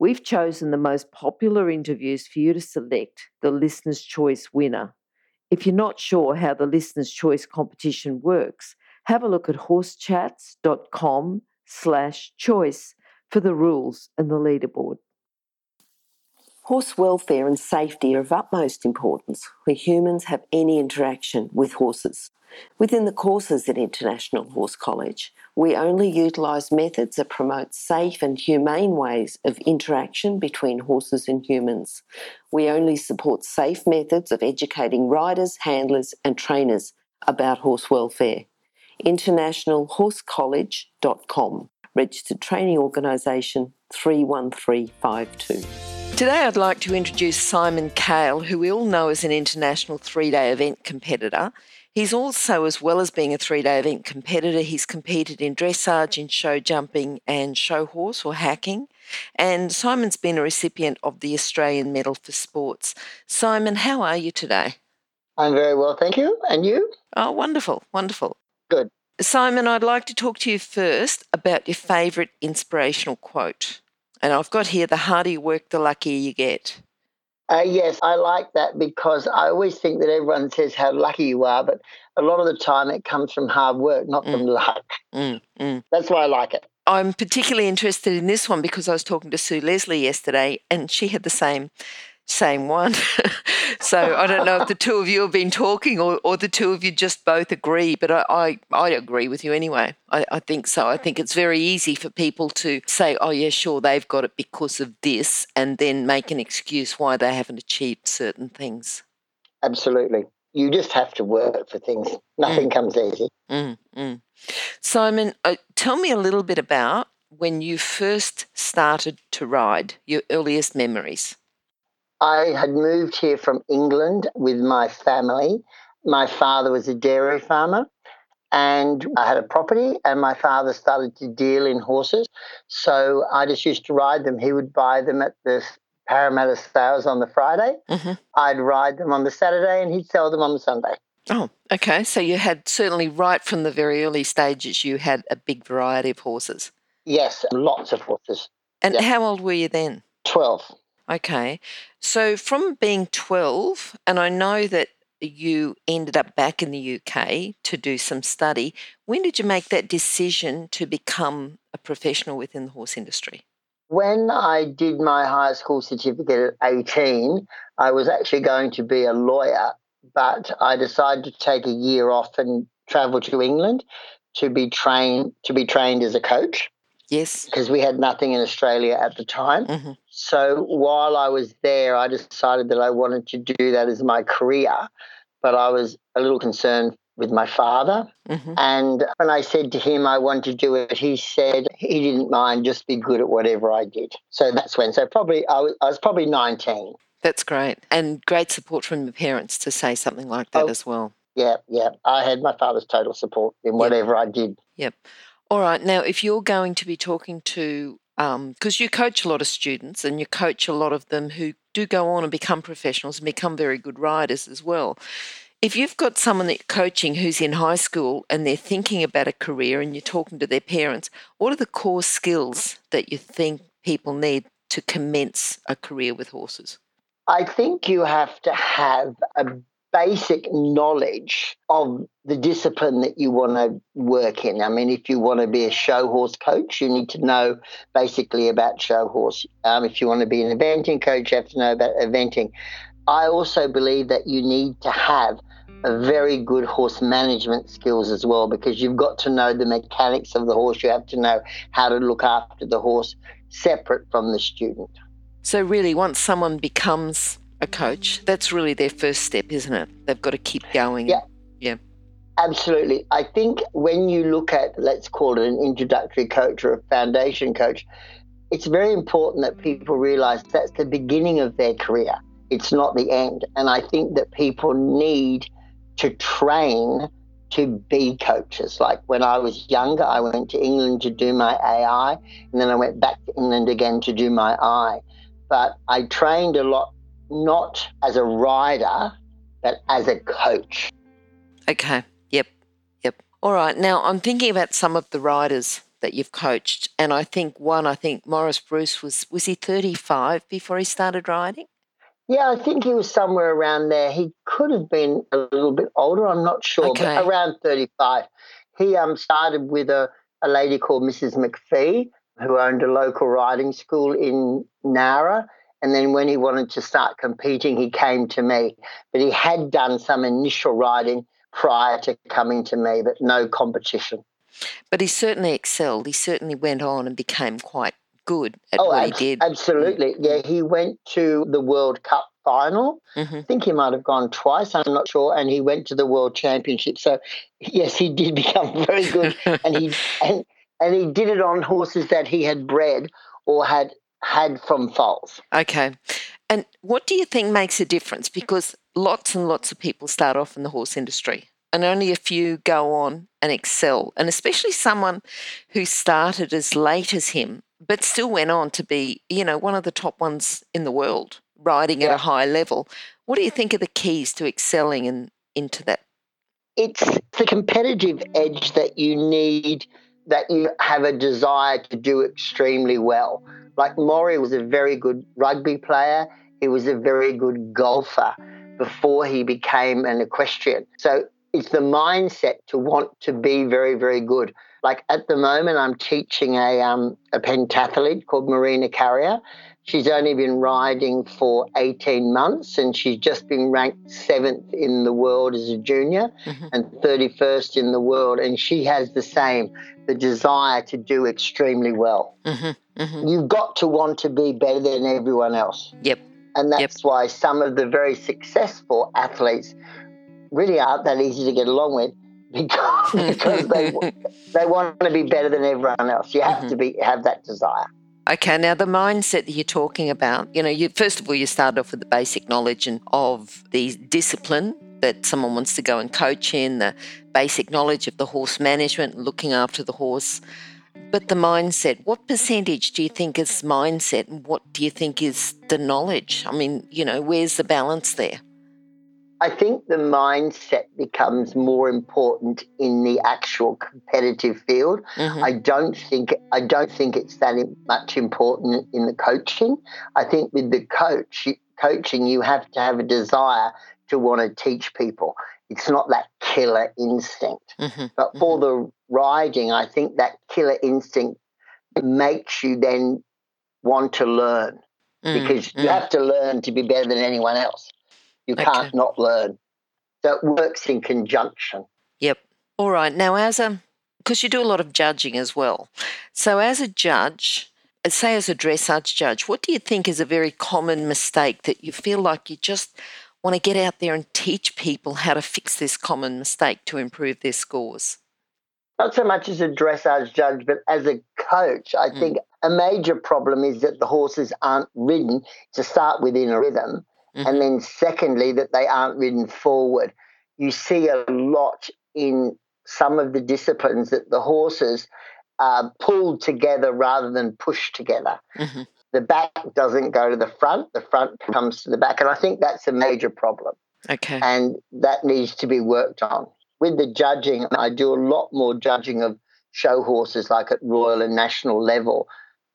We've chosen the most popular interviews for you to select the Listener's Choice winner. If you're not sure how the Listener's Choice competition works, have a look at horsechats.com slash choice for the rules and the leaderboard. Horse welfare and safety are of utmost importance where humans have any interaction with horses. Within the courses at International Horse College, we only utilise methods that promote safe and humane ways of interaction between horses and humans. We only support safe methods of educating riders, handlers, and trainers about horse welfare. InternationalHorseCollege.com, registered training organisation 31352. Today, I'd like to introduce Simon Kale, who we all know as an international three day event competitor. He's also, as well as being a three day event competitor, he's competed in dressage, in show jumping, and show horse or hacking. And Simon's been a recipient of the Australian Medal for Sports. Simon, how are you today? I'm very well, thank you. And you? Oh, wonderful, wonderful. Good. Simon, I'd like to talk to you first about your favourite inspirational quote. And I've got here the harder you work, the luckier you get. Uh, yes, I like that because I always think that everyone says how lucky you are, but a lot of the time it comes from hard work, not mm. from luck. Mm, mm. That's why I like it. I'm particularly interested in this one because I was talking to Sue Leslie yesterday and she had the same same one. so I don't know if the two of you have been talking or, or the two of you just both agree, but I, I, I agree with you anyway. I, I think so. I think it's very easy for people to say, oh, yeah, sure, they've got it because of this, and then make an excuse why they haven't achieved certain things. Absolutely. You just have to work for things. Nothing mm. comes easy. Mm, mm. Simon, uh, tell me a little bit about when you first started to ride, your earliest memories. I had moved here from England with my family. My father was a dairy farmer and I had a property and my father started to deal in horses. So I just used to ride them. He would buy them at the Parramatta sales on the Friday. Mm-hmm. I'd ride them on the Saturday and he'd sell them on the Sunday. Oh, okay. So you had certainly right from the very early stages, you had a big variety of horses. Yes, lots of horses. And how old were you then? 12. Okay. So from being 12, and I know that you ended up back in the UK to do some study, when did you make that decision to become a professional within the horse industry? When I did my high school certificate at 18, I was actually going to be a lawyer, but I decided to take a year off and travel to England to be trained to be trained as a coach. Yes. Because we had nothing in Australia at the time. Mm-hmm. So while I was there, I decided that I wanted to do that as my career. But I was a little concerned with my father. Mm-hmm. And when I said to him I wanted to do it, he said he didn't mind, just be good at whatever I did. So that's when. So probably I was, I was probably 19. That's great. And great support from your parents to say something like that oh, as well. Yeah, yeah. I had my father's total support in whatever yep. I did. Yep. All right. Now, if you're going to be talking to, because um, you coach a lot of students and you coach a lot of them who do go on and become professionals and become very good riders as well. If you've got someone that you're coaching who's in high school and they're thinking about a career and you're talking to their parents, what are the core skills that you think people need to commence a career with horses? I think you have to have a basic knowledge of the discipline that you want to work in. I mean, if you want to be a show horse coach, you need to know basically about show horse. Um, if you want to be an eventing coach, you have to know about eventing. I also believe that you need to have very good horse management skills as well because you've got to know the mechanics of the horse. You have to know how to look after the horse separate from the student. So, really, once someone becomes a coach. That's really their first step, isn't it? They've got to keep going. Yeah. Yeah. Absolutely. I think when you look at, let's call it an introductory coach or a foundation coach, it's very important that people realize that's the beginning of their career. It's not the end. And I think that people need to train to be coaches. Like when I was younger, I went to England to do my AI, and then I went back to England again to do my I. But I trained a lot, not as a rider, but as a coach. Okay. Yep. Yep. All right. Now I'm thinking about some of the riders that you've coached, and I think one, I think Maurice Bruce was was he 35 before he started riding? Yeah, I think he was somewhere around there. He could have been a little bit older. I'm not sure, Okay. but around 35. He um started with a, a lady called Mrs. McPhee, who owned a local riding school in Nowra. And then when he wanted to start competing, he came to me. But he had done some initial riding prior to coming to me, but no competition. But he certainly excelled. He certainly went on and became quite good at oh, what abs- he did. absolutely. Yeah, he went to the World Cup final. hmm I think he might have gone twice, I'm not sure, and he went to the World Championship. So yes, he did become very good, and he and, and he did it on horses that he had bred or had had from foals. Okay. And what do you think makes a difference? Because lots and lots of people start off in the horse industry and only a few go on and excel. And especially someone who started as late as him, but still went on to be, you know, one of the top ones in the world, riding at a high level. What do you think are the keys to excelling in, into that? It's the competitive edge that you need, that you have a desire to do extremely well. Like Maury was a very good rugby player. He was a very good golfer before he became an equestrian. So it's the mindset to want to be very, very good. Like at the moment, I'm teaching a um, a pentathlete called Marina Carrier. She's only been riding for 18 months and she's just been ranked seventh in the world as a junior Mhm. and 31st in the world. And she has the same, the desire to do extremely well. hmm hmm You've got to want to be better than everyone else. Yep. And that's why some of the very successful athletes really aren't that easy to get along with because, because they, they want to be better than everyone else. You have Mhm. to be have that desire. Okay, now the mindset that you're talking about, you know, you first of all you start off with the basic knowledge and of the discipline that someone wants to go and coach in, the basic knowledge of the horse management, looking after the horse. But the mindset, what percentage do you think is mindset and what do you think is the knowledge? I mean, you know, where's the balance there? I think the mindset becomes more important in the actual competitive field. Mhm. I don't think I don't think it's that much important in the coaching. I think with the coach coaching, you have to have a desire to want to teach people. It's not that killer instinct. Mhm. But for the riding, I think that killer instinct makes you then want to learn Mm, because you mm. have to learn to be better than anyone else. You Okay. can't not learn. So it works in conjunction. Yep. All right. Now, as a, because you do a lot of judging as well. So, as a judge, say as a dressage judge, what do you think is a very common mistake that you feel like you just want to get out there and teach people how to fix this common mistake to improve their scores? Not so much as a dressage judge, but as a coach, I Mm. think a major problem is that the horses aren't ridden to start within a rhythm. Mhm. And then, secondly, that they aren't ridden forward. You see a lot in some of the disciplines that the horses are pulled together rather than pushed together. Mhm. The back doesn't go to the front, the front comes to the back. And I think that's a major problem Okay. and that needs to be worked on. With the judging, I do a lot more judging of show horses, like at royal and national level,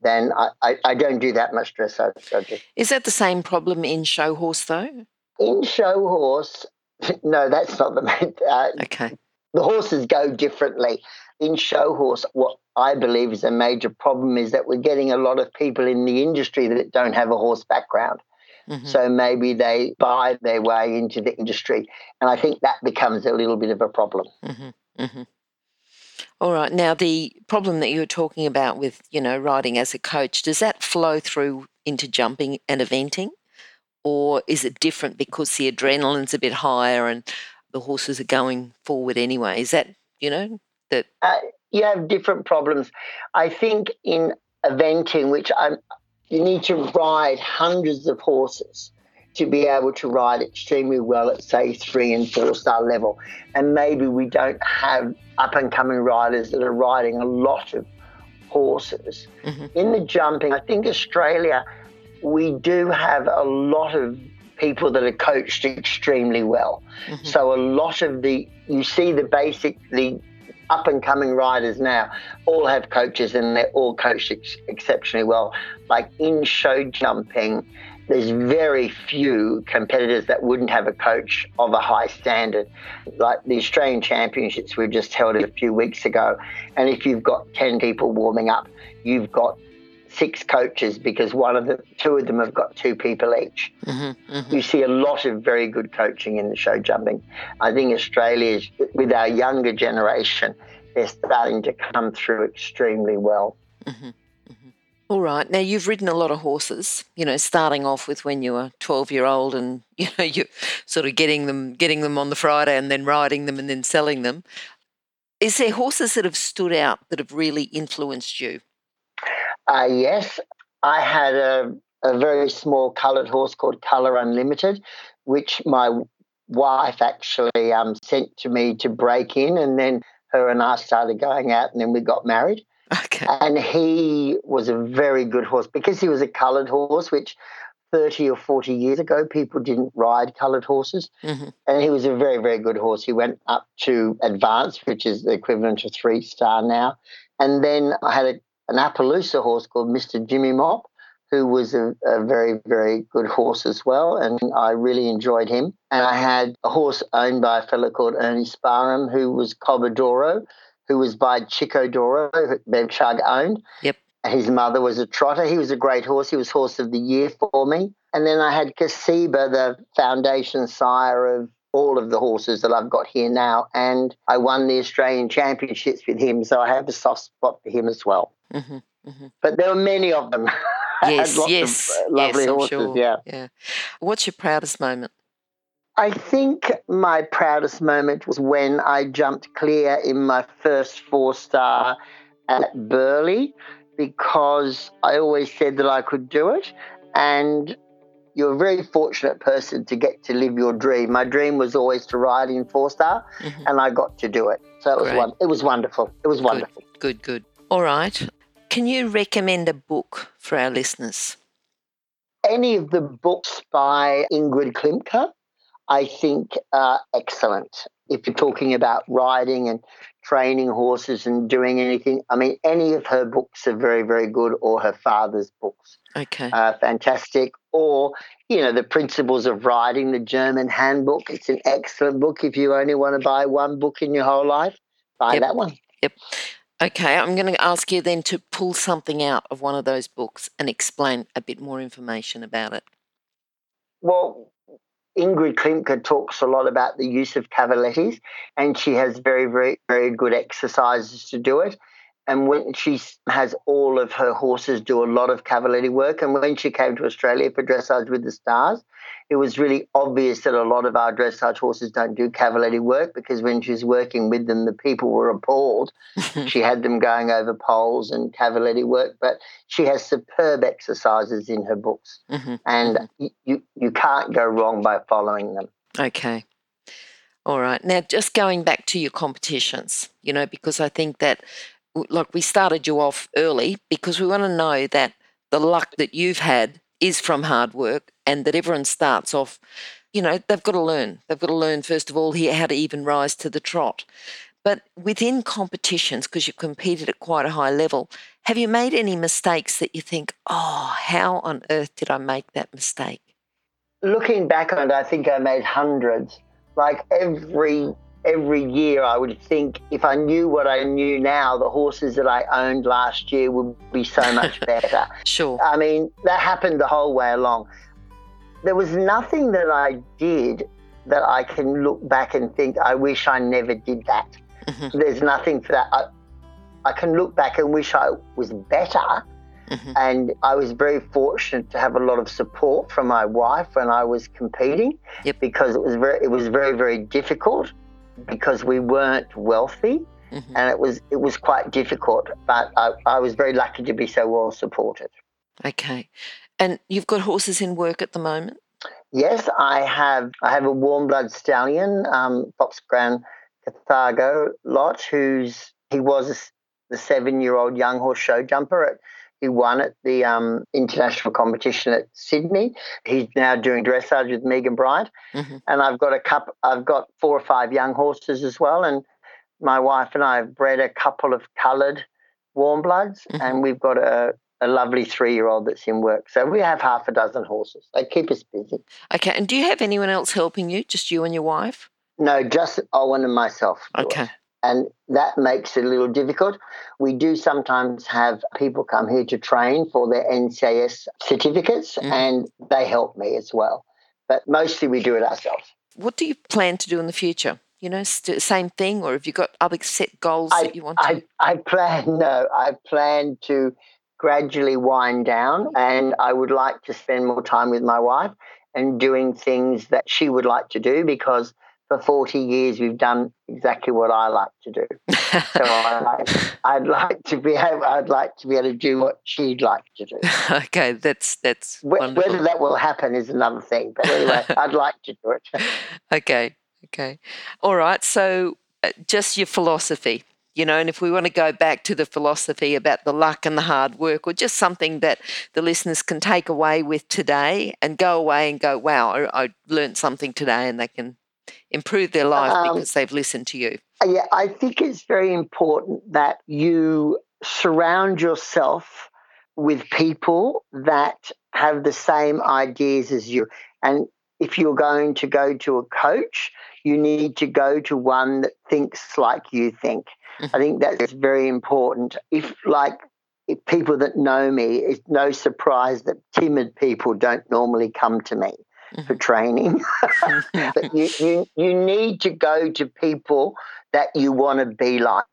than I, I, I don't do that much dressage judging. Is that the same problem in show horse, though? In show horse, no, that's not the main. Uh, Okay. the horses go differently. In show horse, what I believe is a major problem is that we're getting a lot of people in the industry that don't have a horse background. Mhm. So maybe they buy their way into the industry. And I think that becomes a little bit of a problem. hmm hmm All right. Now, the problem that you were talking about with, you know, riding as a coach, does that flow through into jumping and eventing? Or is it different because the adrenaline's a bit higher and the horses are going forward anyway? Is that, you know, that, Uh, you have different problems. I think in eventing, which I'm, you need to ride hundreds of horses to be able to ride extremely well at say three and four star level. And maybe we don't have up and coming riders that are riding a lot of horses. Mm-hmm. In the jumping, I think Australia, we do have a lot of people that are coached extremely well. Mm-hmm. So a lot of the you see the basic the up and coming riders now all have coaches and they're all coached ex- exceptionally well. Like in show jumping, there's very few competitors that wouldn't have a coach of a high standard. Like the Australian Championships we just held it a few weeks ago, and if you've got 10 people warming up, you've got six coaches because one of the two of them have got two people each. Mm-hmm, mm-hmm. You see a lot of very good coaching in the show jumping. I think Australia is with our younger generation, they're starting to come through extremely well. Mm-hmm. All right. Now you've ridden a lot of horses. You know, starting off with when you were twelve year old, and you know you sort of getting them, getting them on the Friday, and then riding them, and then selling them. Is there horses that have stood out that have really influenced you? Uh, yes, I had a, a very small coloured horse called Colour Unlimited, which my wife actually um, sent to me to break in, and then her and I started going out, and then we got married. Okay. And he was a very good horse because he was a coloured horse, which 30 or 40 years ago, people didn't ride coloured horses. Mm-hmm. And he was a very, very good horse. He went up to advanced, which is the equivalent to three star now. And then I had a an Appaloosa horse called Mr. Jimmy Mop, who was a, a, very, very good horse as well. And I really enjoyed him. And I had a horse owned by a fellow called Ernie Sparham, who was Cobadoro, who was by Chico Doro, who Bev Chug owned. Yep. His mother was a trotter. He was a great horse. He was horse of the year for me. And then I had Kasiba, the foundation sire of all of the horses that I've got here now. And I won the Australian Championships with him. So I have a soft spot for him as well. Mm-hmm, mm-hmm. But there were many of them. Yes, yes, of, uh, lovely yes, horses. Sure. Yeah, yeah. What's your proudest moment? I think my proudest moment was when I jumped clear in my first four star at Burghley because I always said that I could do it. And you're a very fortunate person to get to live your dream. My dream was always to ride in four star, mm-hmm. and I got to do it. So it was one. It was wonderful. It was wonderful. Good, good. good. All right. Can you recommend a book for our listeners? Any of the books by Ingrid Klimke, I think, are excellent. If you're talking about riding and training horses and doing anything, I mean, any of her books are very, very good, or her father's books. Okay. Uh, fantastic. Or, you know, The Principles of Riding, the German handbook. It's an excellent book. If you only want to buy one book in your whole life, buy yep. that one. Yep. Okay, I'm going to ask you then to pull something out of one of those books and explain a bit more information about it. Well, Ingrid Klimke talks a lot about the use of cavalettis, and she has very, very, very good exercises to do it. And when she has all of her horses do a lot of cavaletti work, and when she came to Australia for dressage with the stars, it was really obvious that a lot of our dressage horses don't do cavaletti work because when she was working with them, the people were appalled. she had them going over poles and cavaletti work, but she has superb exercises in her books, mm-hmm. and mm-hmm. you you can't go wrong by following them. Okay. All right. Now, just going back to your competitions, you know, because I think that, like, we started you off early because we want to know that the luck that you've had is from hard work and that everyone starts off, you know, they've got to learn. They've got to learn, first of all, here how to even rise to the trot. But within competitions, because you've competed at quite a high level, have you made any mistakes that you think, oh, how on earth did I make that mistake? Looking back on it, I think I made hundreds. Like every every year I would think if I knew what I knew now, the horses that I owned last year would be so much better. sure. I mean, that happened the whole way along. There was nothing that I did that I can look back and think, I wish I never did that. Mm-hmm. There's nothing for that. I, I, can look back and wish I was better. Mm-hmm. And I was very fortunate to have a lot of support from my wife when I was competing yep. because it was very it was very very difficult because we weren't wealthy. mm-hmm. and it was it was quite difficult. But I, I was very lucky to be so well supported. Okay, and you've got horses in work at the moment. Yes, I have. I have a warm blood stallion, um, Foxground Cathargo Lot, who's he was the seven-year-old young horse show jumper at he won at the um, international competition at Sydney. He's now doing dressage with Megan Bryant, mm-hmm. and I've got a cup. I've got four or five young horses as well, and my wife and I have bred a couple of coloured warm bloods, mm-hmm. and we've got a, a lovely three-year-old that's in work. So we have half a dozen horses. They keep us busy. Okay, and do you have anyone else helping you? Just you and your wife? No, just Owen and myself. Okay and that makes it a little difficult. We do sometimes have people come here to train for their NCAS certificates, mm. and they help me as well. But mostly we do it ourselves. What do you plan to do in the future? You know, same thing, or have you got other set goals I, that you want to? I, I plan, no, I plan to gradually wind down, and I would like to spend more time with my wife and doing things that she would like to do because for 40 years we've done exactly what I like to do. so I, would like to be able, I'd like to be able to do what she'd like to do. okay, that's that's whether that will happen is another thing. But anyway, I'd like to do it. okay, okay, all right. So uh, just your philosophy. You know, and if we want to go back to the philosophy about the luck and the hard work, or just something that the listeners can take away with today and go away and go, wow, I, I learned something today, and they can improve their life um, because they've listened to you? Yeah, I think it's very important that you surround yourself with people that have the same ideas as you. And if you're going to go to a coach, you need to go to one that thinks like you think. Mm-hmm. I think that's very important. If, like, if people that know me, it's no surprise that timid people don't normally come to me for training. but you, you, you need to go to people that you want to be like.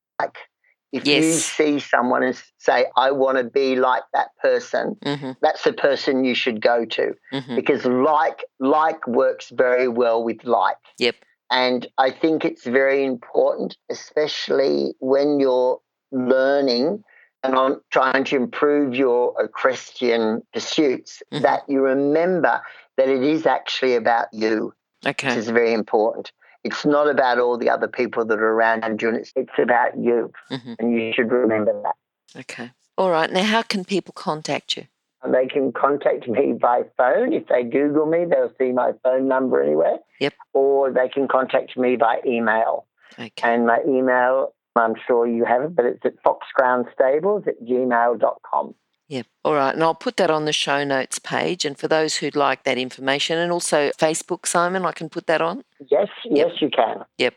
If yes. you see someone and say, I want to be like that person, mm-hmm. that's the person you should go to mm-hmm. because like like works very well with like. Yep. And I think it's very important, especially when you're learning and on trying to improve your equestrian pursuits, mm-hmm. that you remember that it is actually about you. Okay. Which is very important. It's not about all the other people that are around you, and it's, it's about you. Mm-hmm. And you should remember that. Okay. All right. Now, how can people contact you? They can contact me by phone. If they Google me, they'll see my phone number anywhere. Yep. Or they can contact me by email. Okay. And my email, I'm sure you have it, but it's at foxgroundstables at gmail.com. Yeah. All right. And I'll put that on the show notes page. And for those who'd like that information, and also Facebook, Simon, I can put that on? Yes, yes, you can. Yep.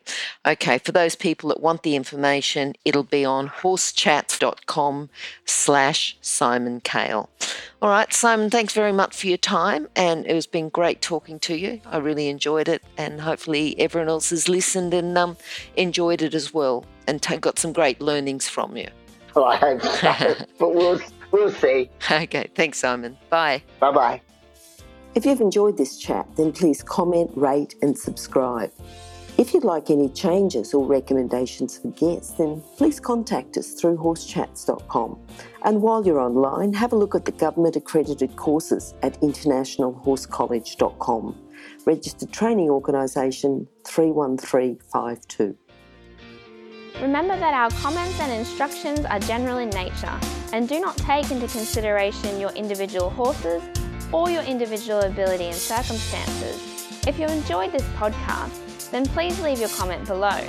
Okay. For those people that want the information, it'll be on horsechats.com slash Simon Kale. All right, Simon, thanks very much for your time. And it has been great talking to you. I really enjoyed it. And hopefully everyone else has listened and um, enjoyed it as well and t- got some great learnings from you. Well, I hope so. but we'll We'll see. Okay. Thanks, Simon. Bye. Bye bye. If you've enjoyed this chat, then please comment, rate, and subscribe. If you'd like any changes or recommendations for guests, then please contact us through horsechats.com. And while you're online, have a look at the government accredited courses at internationalhorsecollege.com. Registered Training Organisation 31352. Remember that our comments and instructions are general in nature and do not take into consideration your individual horses or your individual ability and circumstances. If you enjoyed this podcast, then please leave your comment below